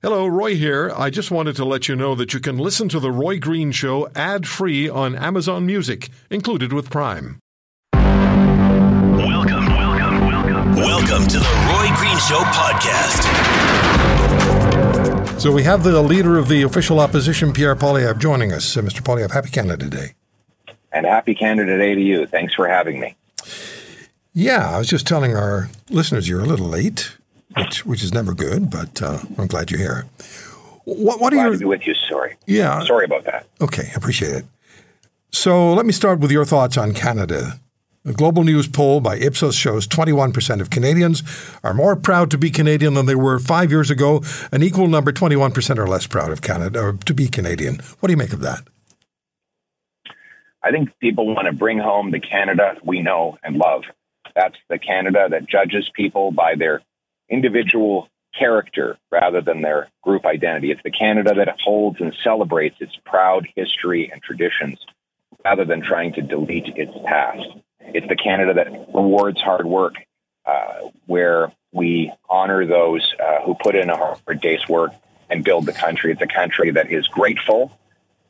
Hello, Roy here. I just wanted to let you know that you can listen to The Roy Green Show ad free on Amazon Music, included with Prime. Welcome, welcome, welcome. Welcome to the Roy Green Show podcast. So we have the leader of the official opposition, Pierre Poilievre, joining us. Uh, Mr. Poilievre, happy Canada Day. And happy Canada Day to you. Thanks for having me. Yeah, I was just telling our listeners you're a little late which which is never good, but uh, I'm glad you're here. What, what are glad your, to be with you. Sorry. Yeah. Sorry about that. Okay, I appreciate it. So let me start with your thoughts on Canada. A global news poll by Ipsos shows 21% of Canadians are more proud to be Canadian than they were five years ago. An equal number, 21%, are less proud of Canada or to be Canadian. What do you make of that? I think people want to bring home the Canada we know and love. That's the Canada that judges people by their individual character rather than their group identity. It's the Canada that holds and celebrates its proud history and traditions rather than trying to delete its past. It's the Canada that rewards hard work, uh, where we honor those uh, who put in a hard day's work and build the country. It's a country that is grateful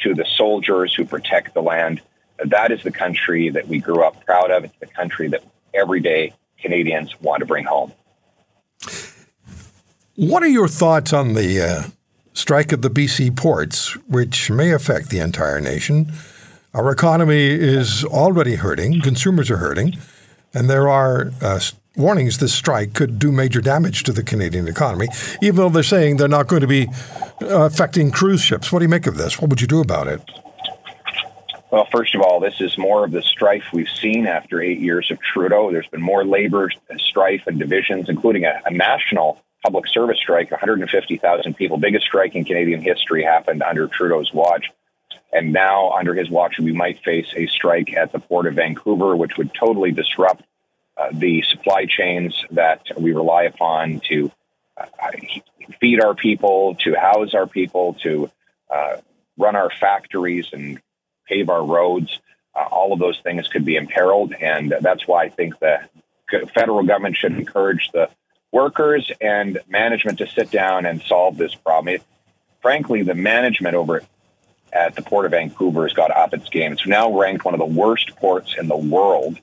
to the soldiers who protect the land. That is the country that we grew up proud of. It's the country that everyday Canadians want to bring home. What are your thoughts on the uh, strike at the BC ports, which may affect the entire nation? Our economy is already hurting, consumers are hurting, and there are uh, warnings this strike could do major damage to the Canadian economy, even though they're saying they're not going to be uh, affecting cruise ships. What do you make of this? What would you do about it? Well, first of all, this is more of the strife we've seen after eight years of Trudeau. There's been more labor strife and divisions, including a, a national public service strike. 150,000 people, biggest strike in Canadian history, happened under Trudeau's watch. And now, under his watch, we might face a strike at the port of Vancouver, which would totally disrupt uh, the supply chains that we rely upon to uh, feed our people, to house our people, to uh, run our factories and pave our roads. Uh, all of those things could be imperiled. And that's why I think the federal government should encourage the workers and management to sit down and solve this problem. It, frankly, the management over at the Port of Vancouver has got up its game. It's now ranked one of the worst ports in the world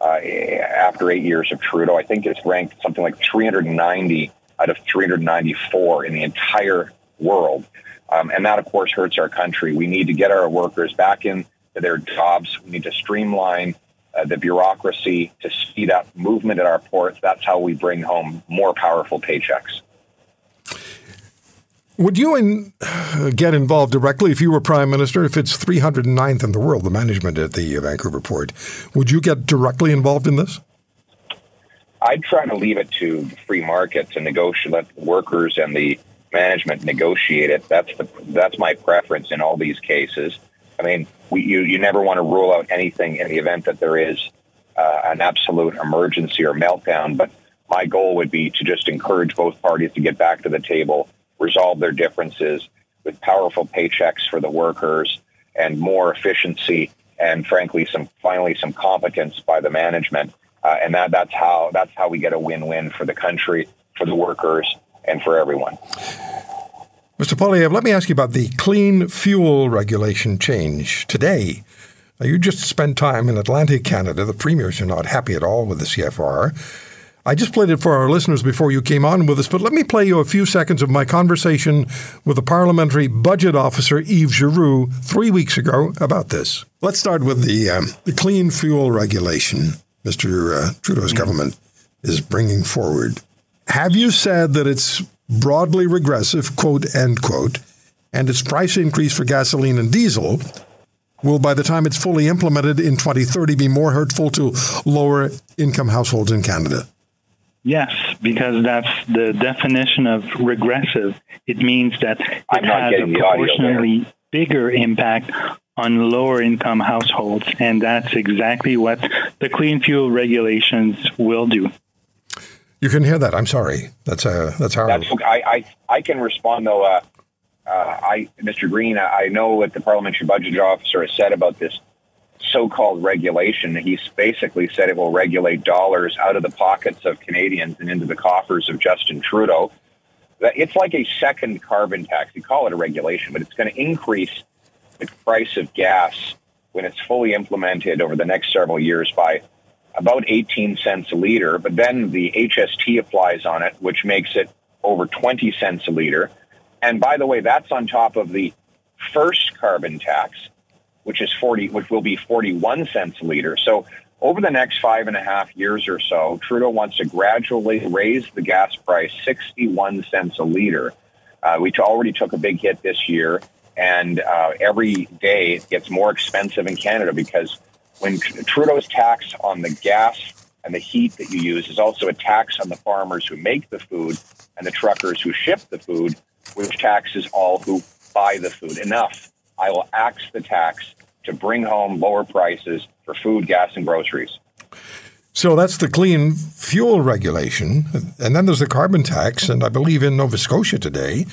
uh, after eight years of Trudeau. I think it's ranked something like 390 out of 394 in the entire world. Um, and that, of course, hurts our country. We need to get our workers back into their jobs. We need to streamline uh, the bureaucracy to speed up movement at our ports. That's how we bring home more powerful paychecks. Would you in, uh, get involved directly if you were prime minister? If it's 309th in the world, the management at the Vancouver port, would you get directly involved in this? I'd try to leave it to the free market to negotiate, let workers and the management negotiate it. That's the that's my preference in all these cases. I mean, we, you you never want to rule out anything in the event that there is uh, an absolute emergency or meltdown. But my goal would be to just encourage both parties to get back to the table, resolve their differences with powerful paychecks for the workers and more efficiency, and frankly, some finally some competence by the management. Uh, and that that's how that's how we get a win-win for the country, for the workers, and for everyone. Mr. Poilievre, let me ask you about the clean fuel regulation change today. Now, you just spent time in Atlantic Canada. The premiers are not happy at all with the CFR. I just played it for our listeners before you came on with us, but let me play you a few seconds of my conversation with the Parliamentary Budget Officer Yves Giroux three weeks ago about this. Let's start with the, um, the clean fuel regulation Mr. Uh, Trudeau's mm-hmm. government is bringing forward. Have you said that it's broadly regressive, quote, end quote, and its price increase for gasoline and diesel will, by the time it's fully implemented in 2030, be more hurtful to lower income households in Canada? Yes, because that's the definition of regressive. It means that it has a proportionally bigger impact on lower income households, and that's exactly what the clean fuel regulations will do. You can hear that. I'm sorry. That's uh, that's how. That's, I, I I can respond though. Uh, uh, I, Mr. Green, I know what the parliamentary budget officer has said about this so-called regulation. He's basically said it will regulate dollars out of the pockets of Canadians and into the coffers of Justin Trudeau. it's like a second carbon tax. You call it a regulation, but it's going to increase the price of gas when it's fully implemented over the next several years by about 18 cents a liter. But then the HST applies on it, which makes it over 20 cents a liter. And by the way, that's on top of the first carbon tax, which is 40, which will be 41 cents a liter. So over the next five and a half years or so, Trudeau wants to gradually raise the gas price 61 cents a liter. Uh, we already took a big hit this year, and uh, every day it gets more expensive in Canada because when Trudeau's tax on the gas and the heat that you use is also a tax on the farmers who make the food and the truckers who ship the food, which taxes all who buy the food. Enough. I will axe the tax to bring home lower prices for food, gas, and groceries. So that's the clean fuel regulation. And then there's the carbon tax. And I believe in Nova Scotia today,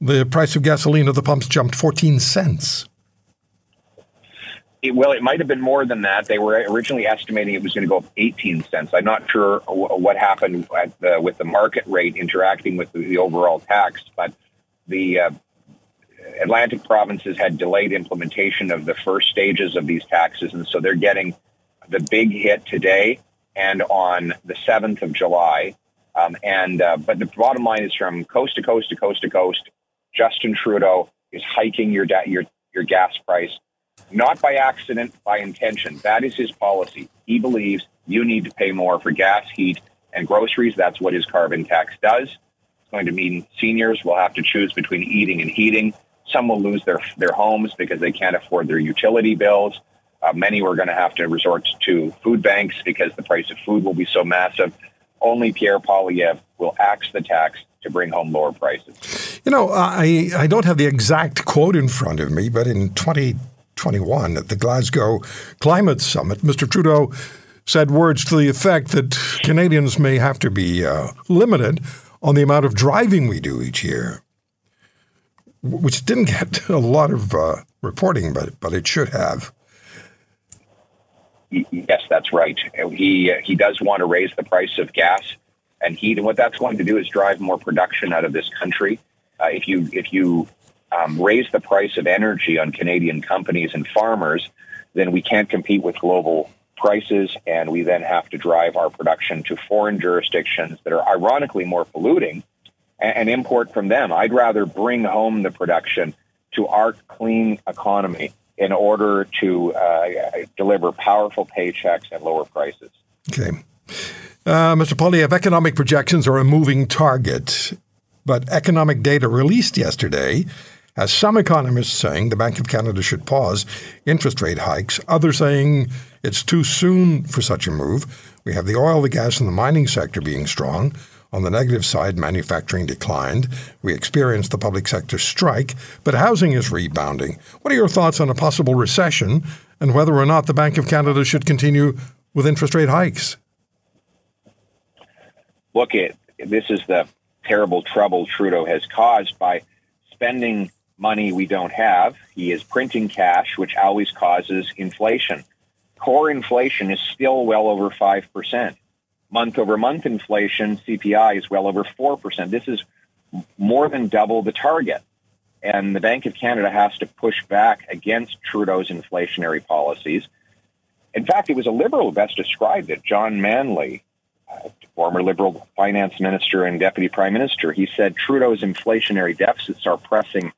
the price of gasoline at the pumps jumped 14 cents. It, well, it might have been more than that. They were originally estimating it was going to go up 18 cents. I'm not sure what happened the, with the market rate interacting with the, the overall tax, but the uh, Atlantic provinces had delayed implementation of the first stages of these taxes, and so they're getting the big hit today and on the 7th of July. Um, and uh, but the bottom line is from coast to coast to coast to coast, Justin Trudeau is hiking your da- your your gas price, not by accident, by intention. That is his policy. He believes you need to pay more for gas, heat, and groceries. That's what his carbon tax does. It's going to mean seniors will have to choose between eating and heating. Some will lose their, their homes because they can't afford their utility bills. Uh, many are going to have to resort to food banks because the price of food will be so massive. Only Pierre Poilievre will axe the tax to bring home lower prices. You know, I, I don't have the exact quote in front of me, but in 2021 at the Glasgow Climate Summit, Mr. Trudeau said words to the effect that Canadians may have to be uh, limited on the amount of driving we do each year which didn't get a lot of uh, reporting, but but it should have. Yes, that's right. He he does want to raise the price of gas and heat, and what that's going to do is drive more production out of this country. Uh, if you if you um, raise the price of energy on Canadian companies and farmers, then we can't compete with global prices, and we then have to drive our production to foreign jurisdictions that are ironically more polluting and, import from them. I'd rather bring home the production to our clean economy in order to uh, deliver powerful paychecks and lower prices. Okay. Uh, Mr. Poilievre, economic projections are a moving target, but economic data released yesterday has some economists saying the Bank of Canada should pause interest rate hikes, others saying it's too soon for such a move. We have the oil, the gas, and the mining sector being strong. On the negative side, manufacturing declined. We experienced the public sector strike, but housing is rebounding. What are your thoughts on a possible recession and whether or not the Bank of Canada should continue with interest rate hikes? Look, it, this is the terrible trouble Trudeau has caused by spending money we don't have. He is printing cash, which always causes inflation. Core inflation is still well over 5% month over month inflation, CPI, is well over 4%. This is more than double the target. And the Bank of Canada has to push back against Trudeau's inflationary policies. In fact, it was a liberal who best described it, John Manley, uh, former Liberal finance minister and deputy prime minister. He said Trudeau's inflationary deficits are pressing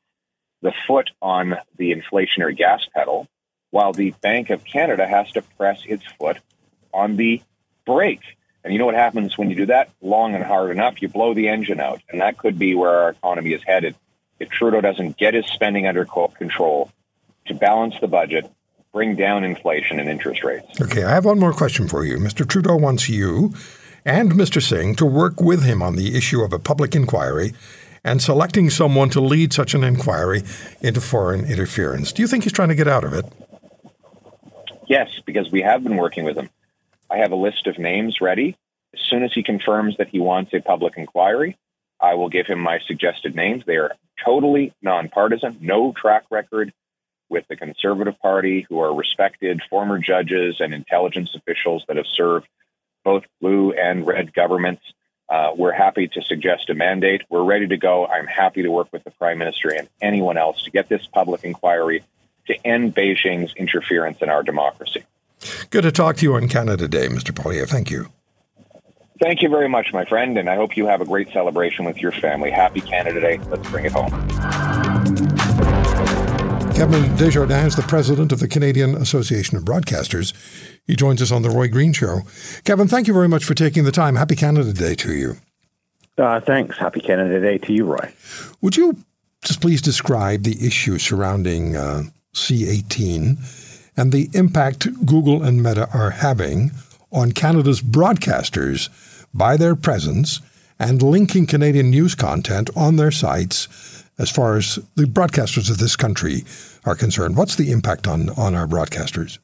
the foot on the inflationary gas pedal, while the Bank of Canada has to press its foot on the brake. And you know what happens when you do that long and hard enough? You blow the engine out. And that could be where our economy is headed if Trudeau doesn't get his spending under control to balance the budget, bring down inflation and interest rates. Okay, I have one more question for you. Mr. Trudeau wants you and Mr. Singh to work with him on the issue of a public inquiry and selecting someone to lead such an inquiry into foreign interference. Do you think he's trying to get out of it? Yes, because we have been working with him. I have a list of names ready. As soon as he confirms that he wants a public inquiry, I will give him my suggested names. They are totally nonpartisan, no track record with the Conservative Party, who are respected former judges and intelligence officials that have served both blue and red governments. Uh, we're happy to suggest a mandate. We're ready to go. I'm happy to work with the Prime Minister and anyone else to get this public inquiry to end Beijing's interference in our democracy. Good to talk to you on Canada Day, Mr. Poilievre. Thank you. Thank you very much, my friend, and I hope you have a great celebration with your family. Happy Canada Day. Let's bring it home. Kevin Desjardins is the president of the Canadian Association of Broadcasters. He joins us on the Roy Green Show. Kevin, thank you very much for taking the time. Happy Canada Day to you. Uh, thanks. Happy Canada Day to you, Roy. Would you just please describe the issue surrounding uh, C18 and the impact Google and Meta are having on Canada's broadcasters by their presence and linking Canadian news content on their sites as far as the broadcasters of this country are concerned. What's the impact on, on our broadcasters?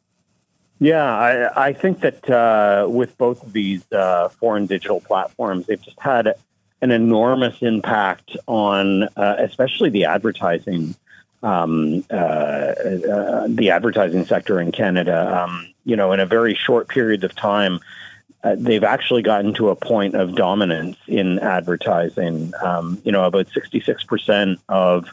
Yeah, I, I think that uh, with both of these uh, foreign digital platforms, they've just had an enormous impact on, uh, especially the advertising, um, uh, uh, the advertising sector in Canada. Um, you know, in a very short period of time, uh, they've actually gotten to a point of dominance in advertising. Um, you know, about 66% of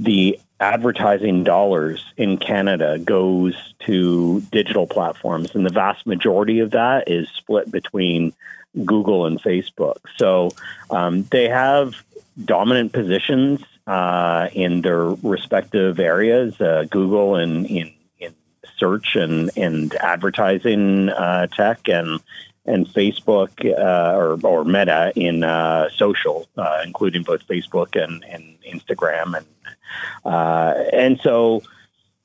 the advertising dollars in Canada goes to digital platforms, and the vast majority of that is split between Google and Facebook. So um, they have dominant positions uh, in their respective areas. Uh, Google in, in in search and and advertising uh, tech and and Facebook uh, or, or Meta in uh, social, uh, including both Facebook and, and Instagram, and uh, and so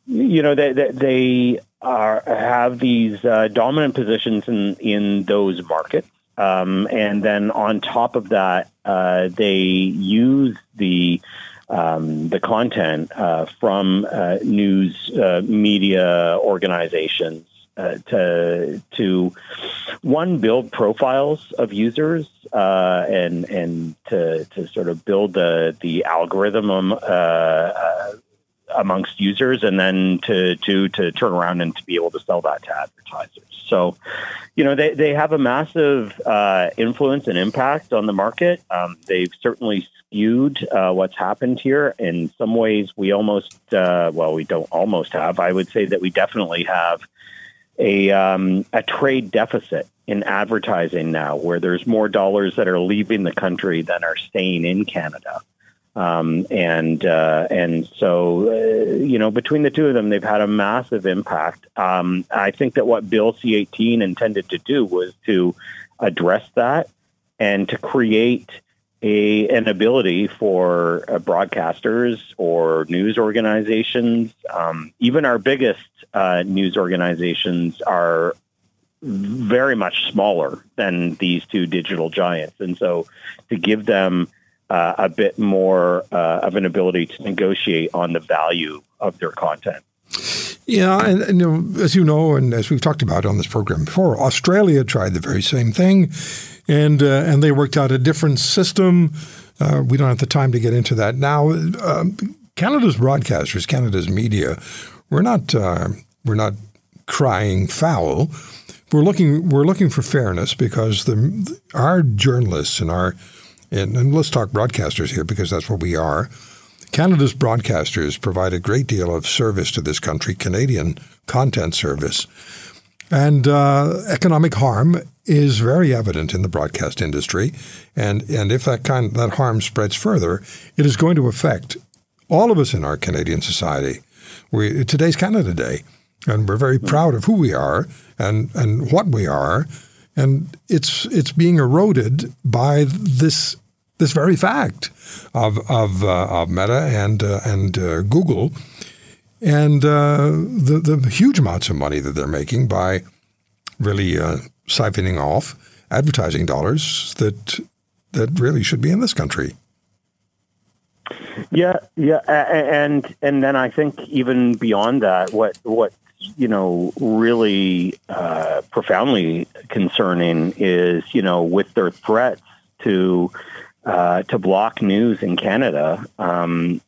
you know they they, are have these uh, dominant positions in in those markets, um, and then on top of that, uh, they use the um, the content from news media organizations uh, to to one build profiles of users uh, and and to to sort of build the the algorithm um, uh, uh, amongst users, and then to to to turn around and to be able to sell that to advertisers. So, you know, they they have a massive uh, influence and impact on the market. Um, they've certainly skewed uh, what's happened here. In some ways, we almost well, we don't almost have. I would say that we definitely have a um, a trade deficit in advertising now, where there's more dollars that are leaving the country than are staying in Canada. Um, and uh, and so uh, you know between the two of them, they've had a massive impact. Um, I think that what Bill C-18 intended to do was to address that and to create a an ability for uh, broadcasters or news organizations, um, even our biggest uh, news organizations, are very much smaller than these two digital giants, and so to give them uh, a bit more uh, of an ability to negotiate on the value of their content. Yeah, and, and you know, as you know, and as we've talked about on this program before, Australia tried the very same thing and uh, and they worked out a different system. Uh, we don't have the time to get into that now. Um, Canada's broadcasters, Canada's media, we're not uh, we're not crying foul. We're looking we're looking for fairness because the our journalists and our and, and let's talk broadcasters here because that's what we are. Canada's broadcasters provide a great deal of service to this country, Canadian content service. And uh, economic harm is very evident in the broadcast industry, and and if that kind that harm spreads further, it is going to affect all of us in our Canadian society. We today's Canada Day, and we're very proud of who we are and and what we are, and it's it's being eroded by this this very fact of of, uh, of Meta and uh, and uh, Google and uh, the the huge amounts of money that they're making by really uh, siphoning off advertising dollars that that really should be in this country. Yeah, yeah, and and then I think even beyond that, what what you know really uh, profoundly concerning is you know with their threats to uh, to block news in Canada. Um,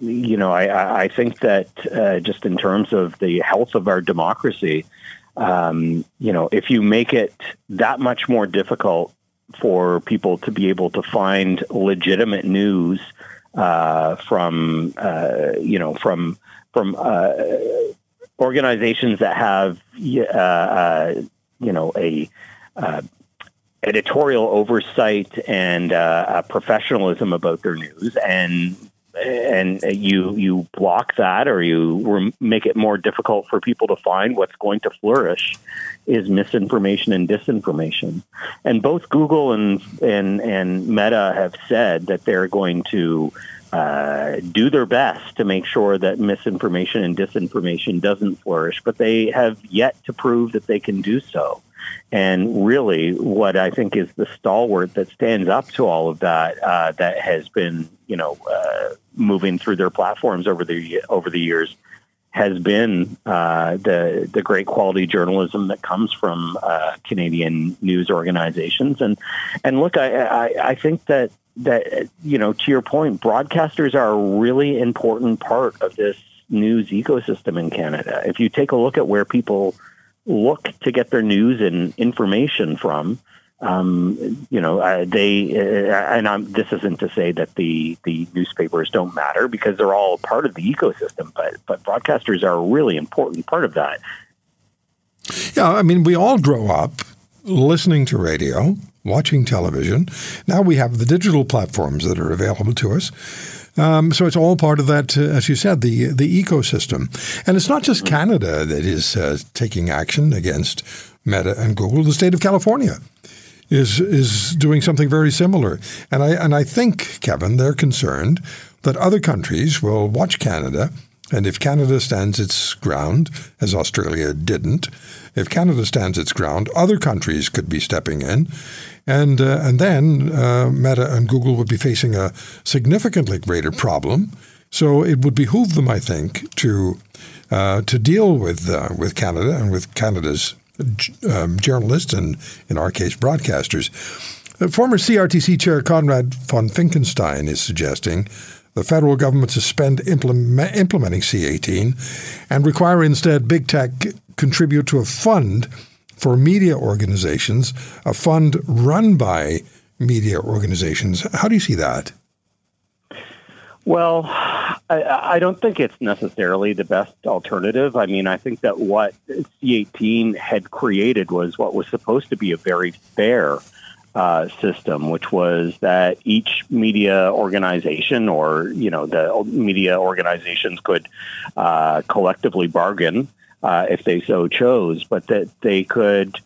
you know, I, I think that uh, just in terms of the health of our democracy, um, you know, if you make it that much more difficult for people to be able to find legitimate news uh, from uh, you know from from uh, organizations that have uh, you know a editorial oversight and professionalism about their news. And and you you block that or you make it more difficult for people to find what's going to flourish is misinformation and disinformation. And both google and and and meta have said that they're going to uh, do their best to make sure that misinformation and disinformation doesn't flourish but they have yet to prove that they can do so and really, what I think is the stalwart that stands up to all of that, uh, that has been, you know, uh, moving through their platforms over the over the years, has been uh, the the great quality journalism that comes from uh, Canadian news organizations. And and look, I, I, I think that that you know, to your point, broadcasters are a really important part of this news ecosystem in Canada. If you take a look at where people look to get their news and information from. Um, you know, uh, they uh, and I'm, this isn't to say that the the newspapers don't matter because they're all part of the ecosystem, but but broadcasters are a really important part of that. Yeah, I mean, we all grow up listening to radio, watching television. Now we have the digital platforms that are available to us. Um, so it's all part of that, uh, as you said, the the ecosystem. And it's not just Canada that is uh, taking action against Meta and Google. The state of California is is doing something very similar. And I and I think, Kevin, they're concerned that other countries will watch Canada, and if Canada stands its ground, as Australia didn't, if Canada stands its ground, other countries could be stepping in and, uh, and then uh, Meta and Google would be facing a significantly greater problem. So it would behoove them, I think, to uh, to deal with uh, with Canada and with Canada's um, journalists and, in our case, broadcasters. Uh, former CRTC Chair Konrad von Finckenstein is suggesting the federal government suspend implement, implementing C18 and require instead big tech contribute to a fund for media organizations, a fund run by media organizations. How do you see that? Well, I, I, don't think it's necessarily the best alternative. I mean, I think that what C18 had created was what was supposed to be a very fair uh, system, which was that each media organization or, you know, the media organizations could uh, collectively bargain uh, if they so chose, but that they could,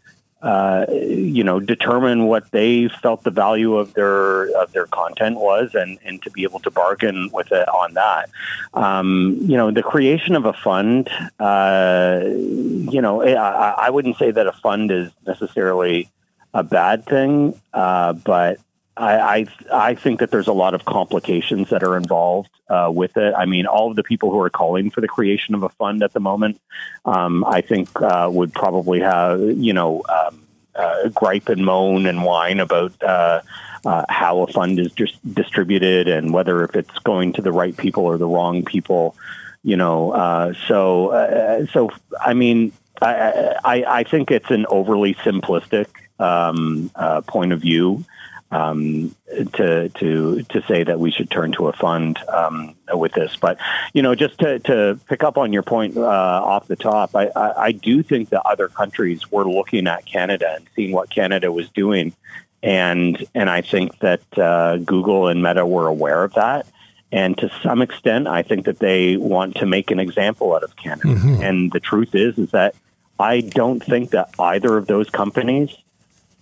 uh, you know, determine what they felt the value of their of their content was, and and to be able to bargain with it on that. Um, you know, the creation of a fund. Uh, you know, I, I, wouldn't say that a fund is necessarily a bad thing, uh, but I, I, I think that there's a lot of complications that are involved uh, with it. I mean, all of the people who are calling for the creation of a fund at the moment, um, I think, uh, would probably have you know um, uh, gripe and moan and whine about uh, uh, how a fund is just distributed and whether if it's going to the right people or the wrong people. You know, uh, so so I mean, I, I, I think it's an overly simplistic um, point of view um, to to to say that we should turn to a fund um, with this. But you know, just to, to pick up on your point uh, off the top, I, I, I, do think that other countries were looking at Canada and seeing what Canada was doing, and and I think that uh, Google and Meta were aware of that. And to some extent, I think that they want to make an example out of Canada. Mm-hmm. And the truth is, is that I don't think that either of those companies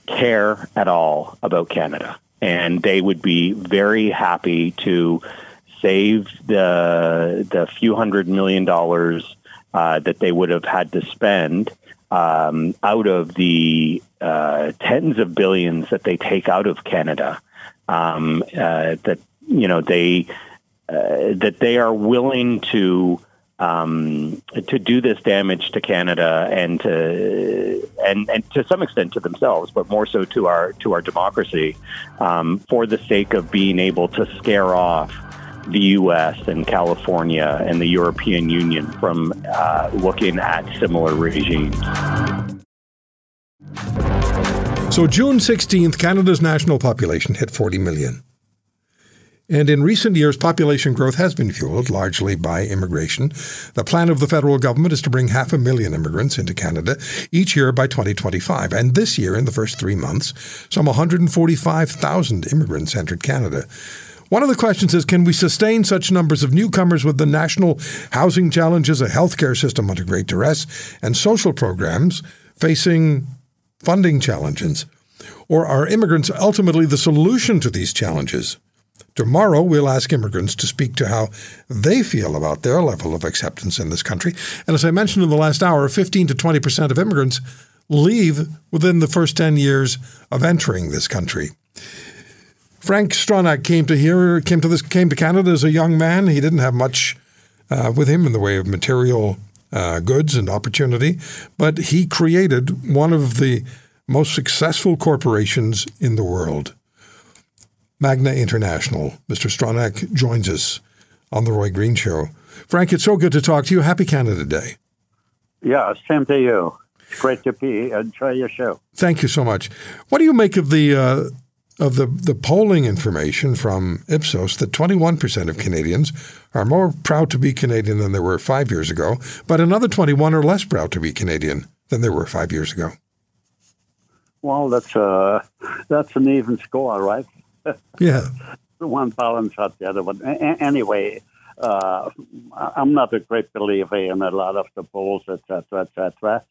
care at all about Canada. And they would be very happy to save the the few hundred million dollars uh, that they would have had to spend um, out of the uh, tens of billions that they take out of Canada. Um, uh, that you know they uh, that they are willing to um, to do this damage to Canada and to and and to some extent to themselves, but more so to our to our democracy, um, for the sake of being able to scare off the U.S. and California and the European Union from uh, looking at similar regimes. So, June 16th, Canada's national population hit 40 million. And in recent years, population growth has been fueled largely by immigration. The plan of the federal government is to bring half a million immigrants into Canada each year by 2025. And this year, in the first three months, some 145,000 immigrants entered Canada. One of the questions is can we sustain such numbers of newcomers with the national housing challenges, a healthcare system under great duress, and social programs facing funding challenges? Or are immigrants ultimately the solution to these challenges? Tomorrow, we'll ask immigrants to speak to how they feel about their level of acceptance in this country. And as I mentioned in the last hour, 15 to 20 percent of immigrants leave within the first 10 years of entering this country. Frank Stronach came to here, came to this, came to Canada as a young man. He didn't have much uh, with him in the way of material uh, goods and opportunity, but he created one of the most successful corporations in the world. Magna International. Mr. Stronach joins us on The Roy Green Show. Frank, it's so good to talk to you. Happy Canada Day. Yeah, same to you. Great to be. Enjoy your show. Thank you so much. What do you make of the uh, of the, the polling information from Ipsos that 21% of Canadians are more proud to be Canadian than they were five years ago, but another 21 are less proud to be Canadian than they were five years ago? Well, that's uh, that's an even score, right? Yeah. One balance out the other one. A- anyway, uh, I'm not a great believer in a lot of the polls, etc., etc.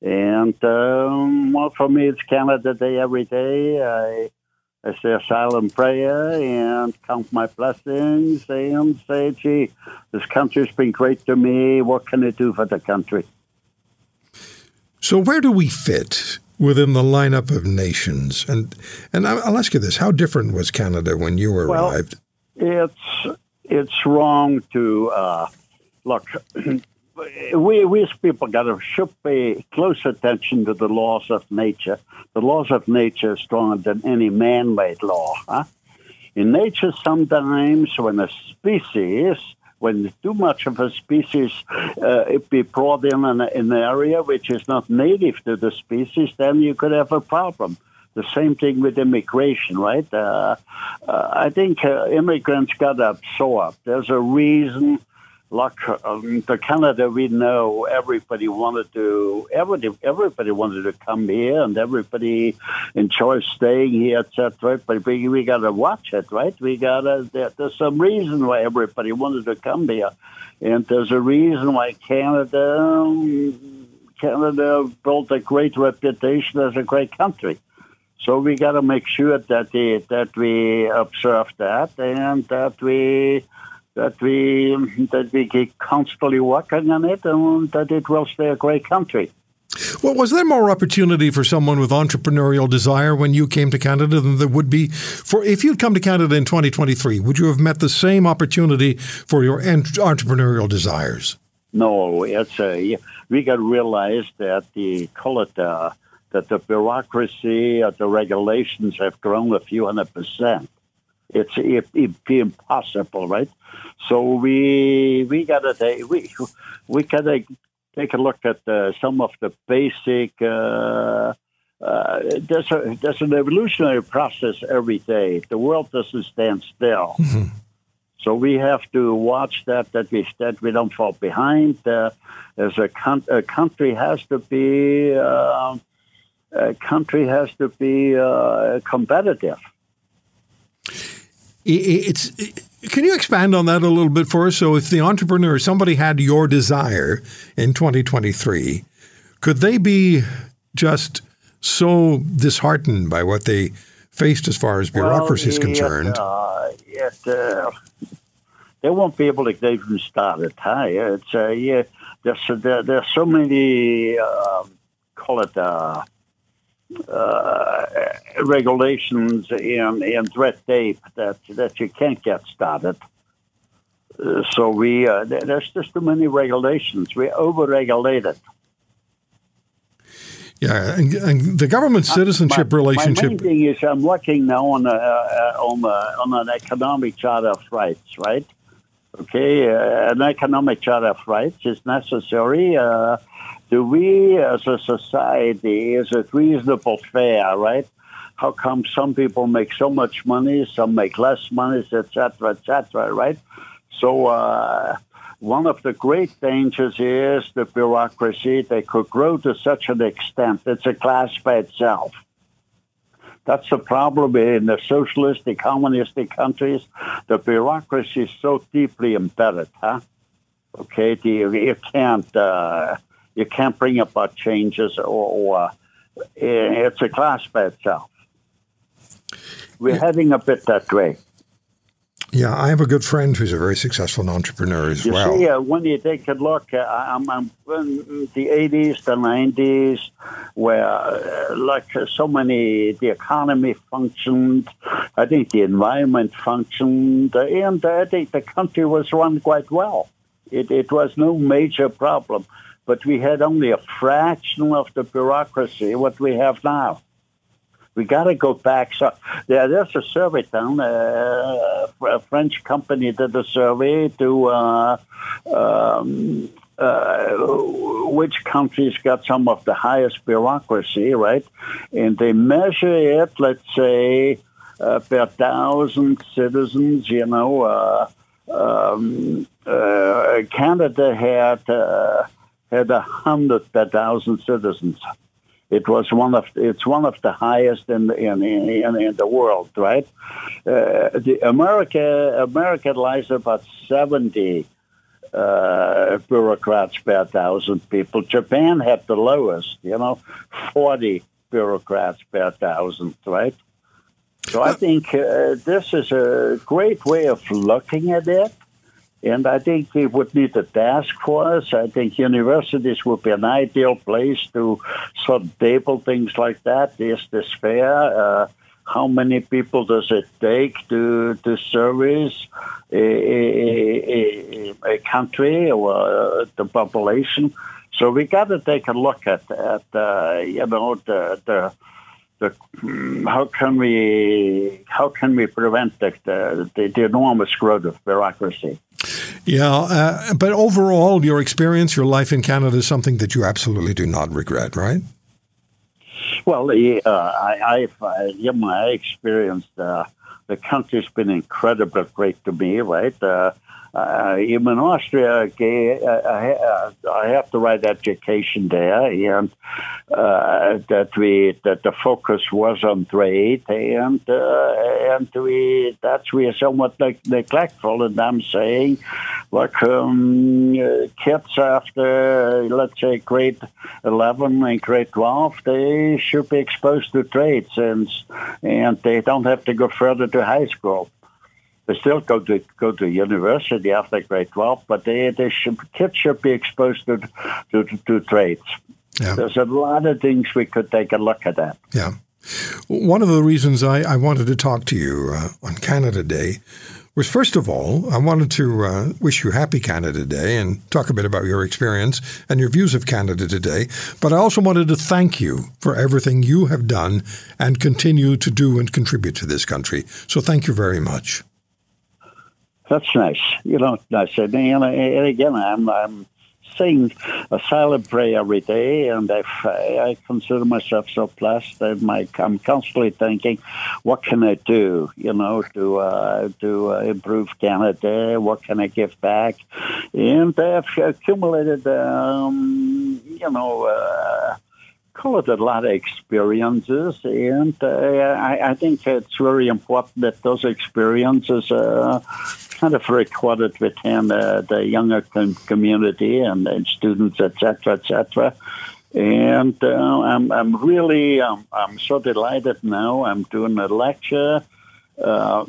And um, well, for me, it's Canada Day every day. I, I say a silent prayer and count my blessings and say, "Gee, this country's been great to me. What can I do for the country?" So, where do we fit within the lineup of nations. And and I'll ask you this: How different was Canada when you arrived? Well, it's it's wrong to uh, look. we we as people got to should pay close attention to the laws of nature. The laws of nature are stronger than any man-made law. Huh? In nature, sometimes when a species when too much of a species uh, be brought in an, an area which is not native to the species, then you could have a problem. The same thing with immigration, right? Uh, uh, I think uh, immigrants got absorbed. There's a reason like um, the Canada we know, everybody wanted to everybody everybody wanted to come here, and everybody enjoys staying here, etc. But we we got to watch it, right? We got to. There, there's some reason why everybody wanted to come here, and there's a reason why Canada Canada built a great reputation as a great country. So we got to make sure that the, that we observe that and that we that we that we keep constantly working on it and that it will stay a great country. Well, was there more opportunity for someone with entrepreneurial desire when you came to Canada than there would be for if you'd come to Canada in 2023? Would you have met the same opportunity for your entrepreneurial desires? No, it's a, we got to realize that the call it uh, that the bureaucracy, of the regulations have grown a few hundred percent. It's it, it be impossible, right? So we we gotta take we we gotta take a look at uh, some of the basic. Uh, uh, there's a there's an evolutionary process every day. The world doesn't stand still. Mm-hmm. So we have to watch that that we that we don't fall behind. Uh, as a, con- a, country has to be uh, a country has to be uh, competitive. It's. Can you expand on that a little bit for us? So, if the entrepreneur, somebody had your desire in 2023, could they be just so disheartened by what they faced as far as bureaucracy well, is concerned? Uh, it, uh, they won't be able to even start it. Huh? It's uh, yeah, there's there, there's so many um, call it uh, regulations and, and red tape that, that you can't get started. Uh, so we uh, there's just too many regulations. We overregulated. Yeah, and, and the government uh, citizenship my, relationship. My main thing is I'm looking now on a, uh, on a, on an economic charter of rights, right? Okay, uh, an economic charter of rights is necessary do we as a society, is it reasonable fair, right? How come some people make so much money, some make less money, etc., etc., right? So uh, one of the great dangers is the bureaucracy. They could grow to such an extent. It's a class by itself. That's the problem in the socialistic, communistic countries. The bureaucracy is so deeply embedded, huh? Okay, you, you can't uh, you can't bring about changes, or, or uh, it's a class by itself. We're yeah. heading a bit that way. Yeah, I have a good friend who's a very successful entrepreneur as you well. See, uh, when you take a look, uh, I'm, I'm, in the 80s, the 90s, where uh, like uh, so many, the economy functioned, I think the environment functioned, and I think the country was run quite well. It, it was no major problem, but we had only a fraction of the bureaucracy what we have now we got to go back. So yeah, there's a survey done. Uh, a French company did a survey to uh, um, uh, which countries got some of the highest bureaucracy, right? And they measure it, let's say, uh, per thousand citizens. You know, uh, um, uh, Canada had had a hundred per thousand citizens. It was one of it's one of the highest in the, in, in, in the world, right? Uh, the America America lies about seventy uh, bureaucrats per thousand people. Japan had the lowest, you know, forty bureaucrats per thousand, right? So I think uh, this is a great way of looking at it. And I think we would need a task force. I think universities would be an ideal place to sort of table things like that. Is this fair? Uh, how many people does it take to to service a, a, a country or uh, the population? So we got to take a look at at uh, you know the the the, how can we how can we prevent the, the, the enormous growth of bureaucracy? Yeah, uh, but overall, your experience, your life in Canada is something that you absolutely do not regret, right? Well, uh, I, I've, I, yeah, my experience, uh, the country's been incredibly great to me, right? Uh, uh, in Austria, okay, I, I, have the right education there, and uh, that we that the focus was on trade, and uh, and we that's we are somewhat like neglectful, and I'm saying, like um, kids after let's say grade eleven and grade twelve, they should be exposed to trades, and and they don't have to go further to high school they still go to go to university after grade twelve, but they, they should, kids should be exposed to to, to, trades. Yeah. There's a lot of things we could take a look at that. Yeah. One of the reasons I, I wanted to talk to you uh, on Canada Day was first of all, I wanted to uh, wish you happy Canada Day and talk a bit about your experience and your views of Canada today. But I also wanted to thank you for everything you have done and continue to do and contribute to this country. So thank you very much. That's nice. You know, nice. And, and again, I'm, I'm saying a silent prayer every day, and I, I consider myself so blessed. that I'm constantly thinking, what can I do, you know, to uh, to uh, improve Canada? What can I give back? And I've accumulated, um, you know. Uh, call it a lot of experiences, and uh, I, I, think it's very important that those experiences uh, kind of recorded within uh, the younger com- community and, and students, etc., etc. And uh, I'm, I'm really, um, I'm so delighted now. I'm doing a lecture. Uh,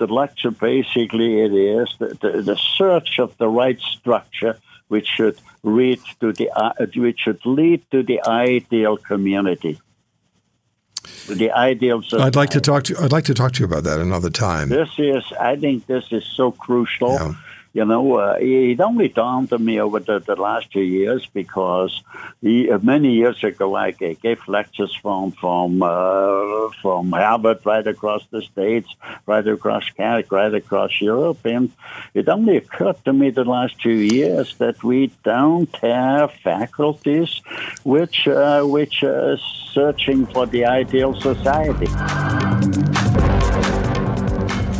the lecture basically it is the, the, the, search of the right structure which should reach to the uh, which should lead to the ideal community the ideals. I'd like to talk to. I'd like to talk to you about that another time. This is. I think this is so crucial. Yeah. You know, uh, it only dawned on me over the, the last two years because he, uh, many years ago I gave lectures from from uh, from Harvard right across the states, right across Canada, right across Europe, and it only occurred to me the last two years that we don't have faculties which uh, which are searching for the ideal society.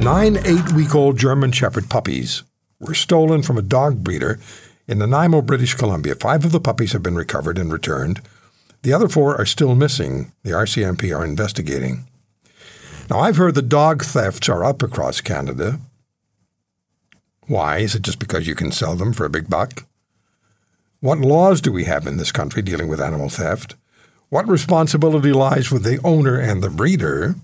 Nine eight week old German Shepherd puppies were stolen from a dog breeder in Nanaimo, British Columbia. Five of the puppies have been recovered and returned. The other four are still missing. The RCMP are investigating. Now, I've heard that dog thefts are up across Canada. Why? Is it just because you can sell them for a big buck? What laws do we have in this country dealing with animal theft? What responsibility lies with the owner and the breeder?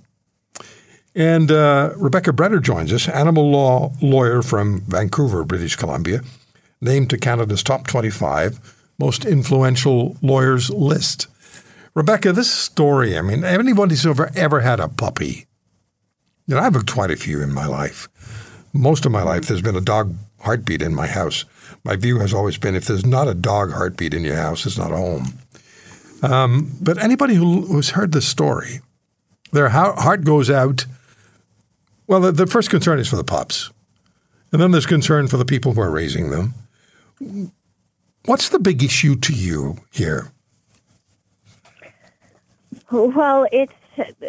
And uh, Rebeka Breder joins us, animal law lawyer from Vancouver, British Columbia, named to Canada's top 25 most influential lawyers list. Rebeka, this story, I mean, anyone who's ever, ever had a puppy, you know, I've had quite a few in my life. Most of my life, there's been a dog heartbeat in my house. My view has always been if there's not a dog heartbeat in your house, it's not a home. Um, but anybody who, who's heard this story, their heart goes out – well, the, the first concern is for the pups, and then there's concern for the people who are raising them. What's the big issue to you here? Well, it's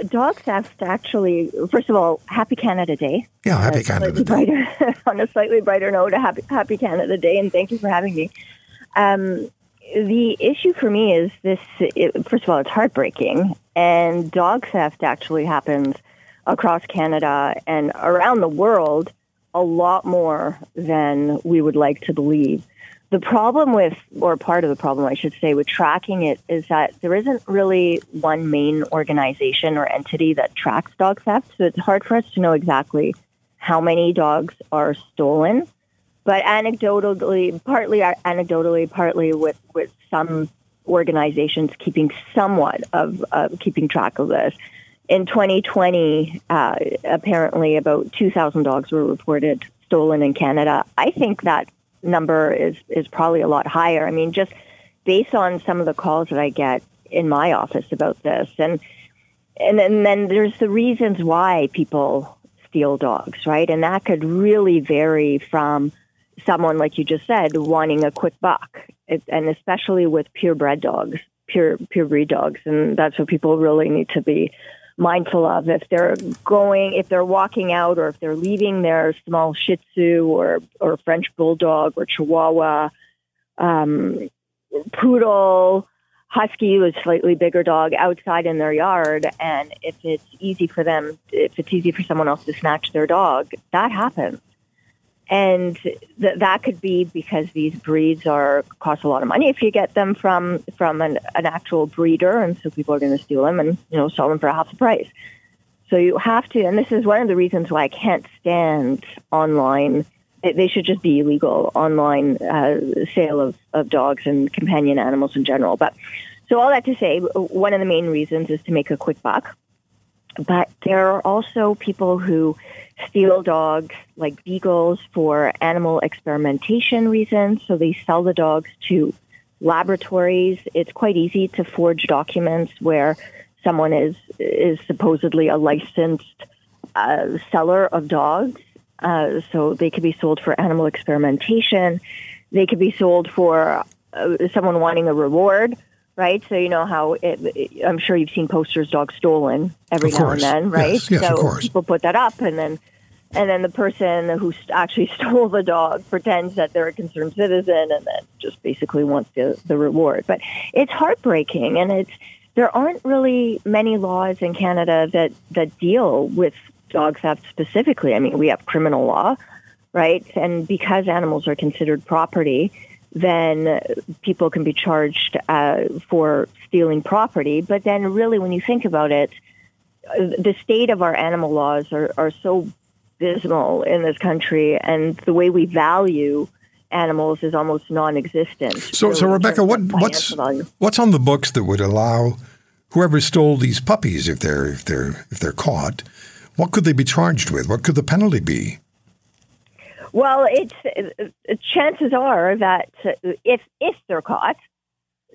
dog theft. Actually, first of all, Happy Canada Day. Yeah, Happy Canada Day. Brighter, on a slightly brighter note, Happy Happy Canada Day, and thank you for having me. Um, the issue for me is this. It, first of all, it's heartbreaking, and dog theft actually happens across Canada and around the world a lot more than we would like to believe. The problem with, or part of the problem, I should say, with tracking it is that there isn't really one main organization or entity that tracks dog theft. So it's hard for us to know exactly how many dogs are stolen. But anecdotally, partly anecdotally, partly with, with some organizations keeping somewhat of uh, keeping track of this in 2020, uh, apparently about 2,000 dogs were reported stolen in Canada. I think that number is, is probably a lot higher. I mean, just based on some of the calls that I get in my office about this. And, and, and then there's the reasons why people steal dogs, right? And that could really vary from someone, like you just said, wanting a quick buck, it, and especially with purebred dogs, pure pure breed dogs. And that's what people really need to be mindful of. If they're going, if they're walking out, or if they're leaving their small Shih Tzu or or French Bulldog or Chihuahua, um, Poodle, Husky was slightly bigger dog outside in their yard, and if it's easy for them, if it's easy for someone else to snatch their dog, that happens and th- that could be because these breeds are cost a lot of money if you get them from from an, an actual breeder, and so people are going to steal them and you know sell them for half the price. So you have to, and this is one of the reasons why I can't stand online. They should just be illegal online uh, sale of, of dogs and companion animals in general. But so all that to say, one of the main reasons is to make a quick buck. But there are also people who steal dogs like beagles for animal experimentation reasons. So they sell the dogs to laboratories. It's quite easy to forge documents where someone is is supposedly a licensed uh, seller of dogs. Uh, so they could be sold for animal experimentation. They could be sold for uh, someone wanting a reward right? So you know how it, it, I'm sure you've seen posters "dog stolen" every now and then, right? Yes, yes, so people put that up, and then and then the person who actually stole the dog pretends that they're a concerned citizen, and then just basically wants the the reward. But it's heartbreaking, and it's there aren't really many laws in Canada that that deal with dog theft specifically. I mean, we have criminal law, right? And because animals are considered property then people can be charged uh, for stealing property. But then, really, when you think about it, uh, the state of our animal laws are, are so dismal in this country, and the way we value animals is almost non-existent. So, so Rebeka, what, what's value. what's on the books that would allow whoever stole these puppies, if they're if they're if they're caught, what could they be charged with? What could the penalty be? Well, it's uh, chances are that if if they're caught,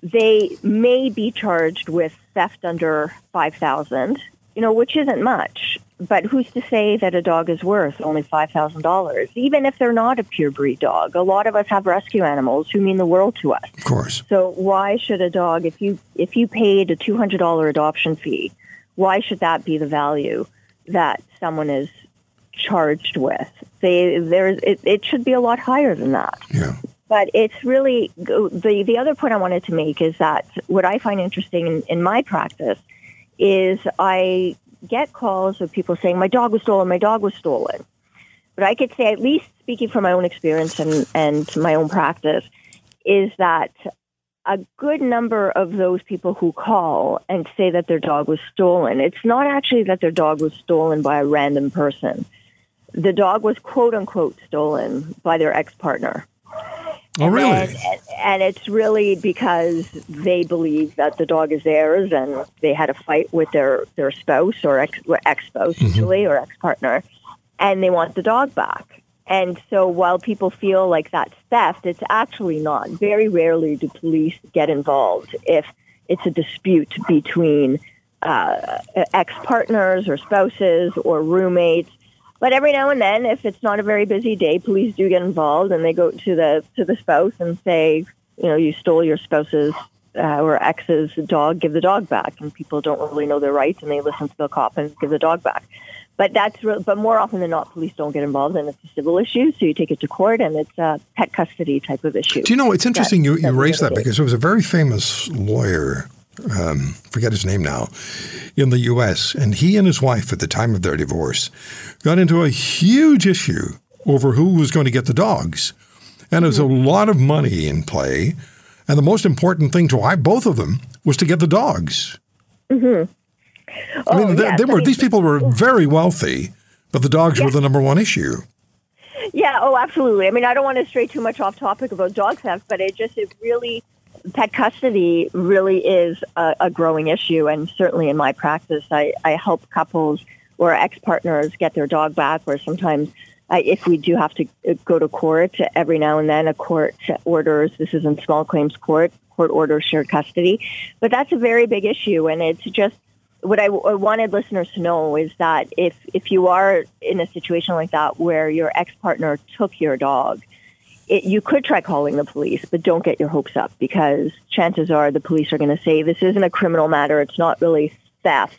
they may be charged with theft under five thousand. You know, which isn't much. But who's to say that a dog is worth only $5,000, even if they're not a purebred dog? A lot of us have rescue animals who mean the world to us. Of course. So why should a dog, if you if you paid a $200 adoption fee, why should that be the value that someone is charged with? They there's it, it should be a lot higher than that. Yeah. But it's really the the other point I wanted to make is that what I find interesting in, in my practice is I get calls of people saying, my dog was stolen, my dog was stolen. But I could say, at least speaking from my own experience and, and my own practice, is that a good number of those people who call and say that their dog was stolen, it's not actually that their dog was stolen by a random person. The dog was quote unquote stolen by their ex partner. Oh, really? And, and, it's really because they believe that the dog is theirs, and they had a fight with their their spouse or ex ex spouse mm-hmm. usually or ex partner, and they want the dog back. And so, while people feel like that's theft, it's actually not. Very rarely do police get involved if it's a dispute between uh, ex partners or spouses or roommates but every now and then, if it's not a very busy day, police do get involved and they go to the to the spouse and say, you know, you stole your spouse's uh, or ex's dog, give the dog back. And people don't really know their rights and they listen to the cop and give the dog back. But that's re- but more often than not, police don't get involved, and it's a civil issue. So you take it to court, and it's a pet custody type of issue. Do you know? It's interesting that, you, you raised that because there was a very famous lawyer um, forget his name now, in the U.S. And he and his wife, at the time of their divorce, got into a huge issue over who was going to get the dogs. And there was a mm-hmm. lot of money in play. And the most important thing to both of them was to get the dogs. Mm-hmm. I mean, oh, they, yes. they, were, these people were very wealthy, but the dogs yes. were the number one issue. Yeah, oh, absolutely. I mean, I don't want to stray too much off topic about dog theft, but it just, it really pet custody really is a, a, growing issue, and certainly in my practice, I, I help couples or ex-partners get their dog back, or sometimes uh, if we do have to go to court every now and then, a court orders, this is in small claims court, court orders shared custody. But that's a very big issue, and it's just what I, I wanted listeners to know is that if, if you are in a situation like that where your ex-partner took your dog, it, you could try calling the police, but don't get your hopes up because chances are the police are going to say this isn't a criminal matter. It's not really theft.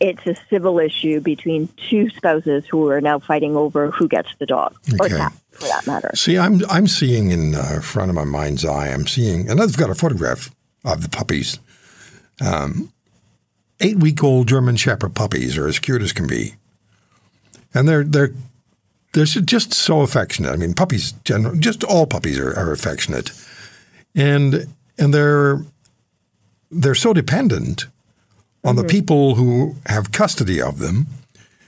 It's a civil issue between two spouses who are now fighting over who gets the dog okay. or cat, for that matter. See, I'm I'm seeing in uh, front of my mind's eye. I'm seeing, and I've got a photograph of the puppies. Um, eight week old German Shepherd puppies are as cute as can be, and they're they're they're just so affectionate. I mean, puppies, general, just all puppies are, are affectionate, and and they're they're so dependent on mm-hmm. the people who have custody of them.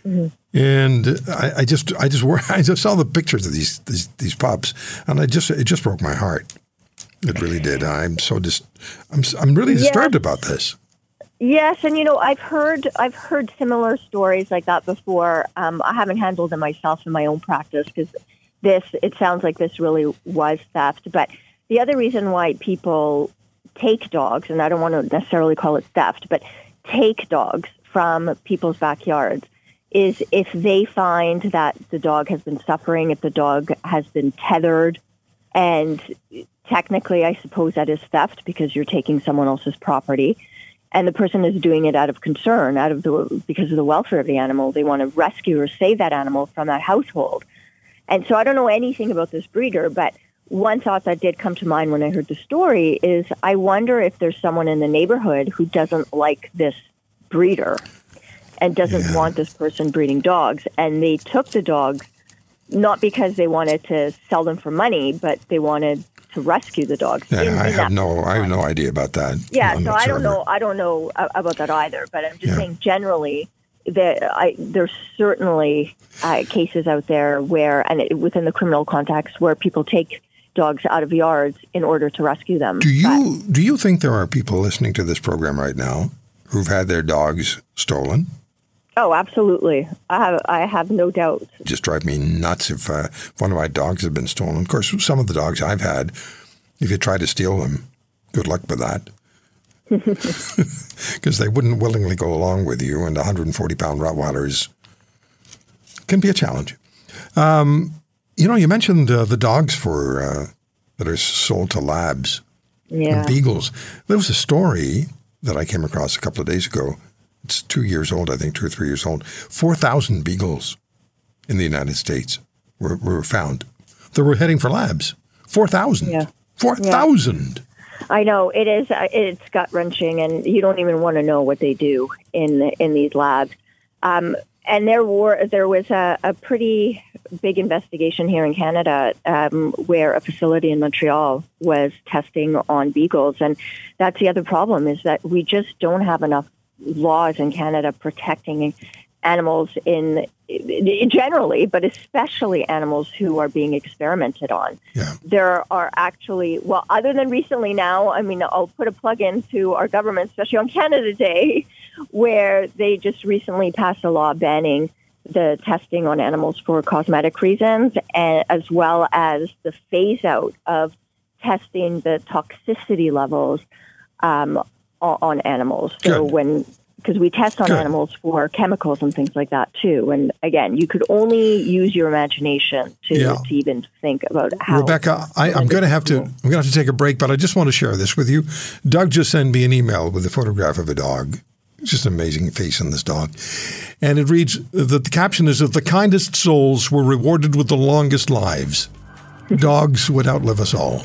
Mm-hmm. And I, I, just, I just, I just saw the pictures of these, these, these pups, and I just, it just broke my heart. It really did. I'm so just, I'm, I'm really disturbed yeah. about this. Yes, and you know I've heard I've heard similar stories like that before. Um, I haven't handled them myself in my own practice because this it sounds like this really was theft. But the other reason why people take dogs, and I don't want to necessarily call it theft, but take dogs from people's backyards is if they find that the dog has been suffering, if the dog has been tethered, and technically, I suppose that is theft because you're taking someone else's property and the person is doing it out of concern, out of the because of the welfare of the animal. They want to rescue or save that animal from that household. And so I don't know anything about this breeder, but one thought that did come to mind when I heard the story is I wonder if there's someone in the neighborhood who doesn't like this breeder and doesn't yeah. want this person breeding dogs. And they took the dogs not because they wanted to sell them for money, but they wanted to rescue the dogs. Yeah, in, I in have no, I have no idea about that. Yeah, so I don't know, I don't know about that either. But I'm just yeah. saying generally that I, there's certainly uh, cases out there where, and it, within the criminal context, where people take dogs out of yards in order to rescue them. Do you but, do you think there are people listening to this program right now who've had their dogs stolen? Oh, absolutely. I have I have no doubt. Just drive me nuts if, uh, if one of my dogs had been stolen. Of course, some of the dogs I've had, if you try to steal them, good luck with that. Because they wouldn't willingly go along with you, and 140 pound Rottweilers can be a challenge. Um, you know, you mentioned uh, the dogs for uh, that are sold to labs. Yeah. beagles. There was a story that I came across a couple of days ago. It's two years old, I think, two or three years old. 4,000 beagles in the United States were, were found. They were heading for labs. 4,000. Yeah. 4,000. Yeah. I know it is. Uh, it's gut wrenching, and you don't even want to know what they do in in these labs. Um, and there were there was a, a, pretty big investigation here in Canada um, where a facility in Montreal was testing on beagles, and that's the other problem is that we just don't have enough laws in Canada protecting animals in, in generally, but especially animals who are being experimented on. Yeah. There are actually, well, other than recently now, I mean, I'll put a plug into our government, especially on Canada Day, where they just recently passed a law banning the testing on animals for cosmetic reasons, and, as well as the phase out of testing the toxicity levels um, on animals. So Good. when because we test on Good. animals for chemicals and things like that too. And again, you could only use your imagination to, yeah. to even think about how. Rebeka, I, am going to have to. I'm going to have to take a break, but I just want to share this with you. Doug just sent me an email with a photograph of a dog. It's just an amazing face on this dog, and it reads that the caption is that the kindest souls were rewarded with the longest lives. Dogs would outlive us all.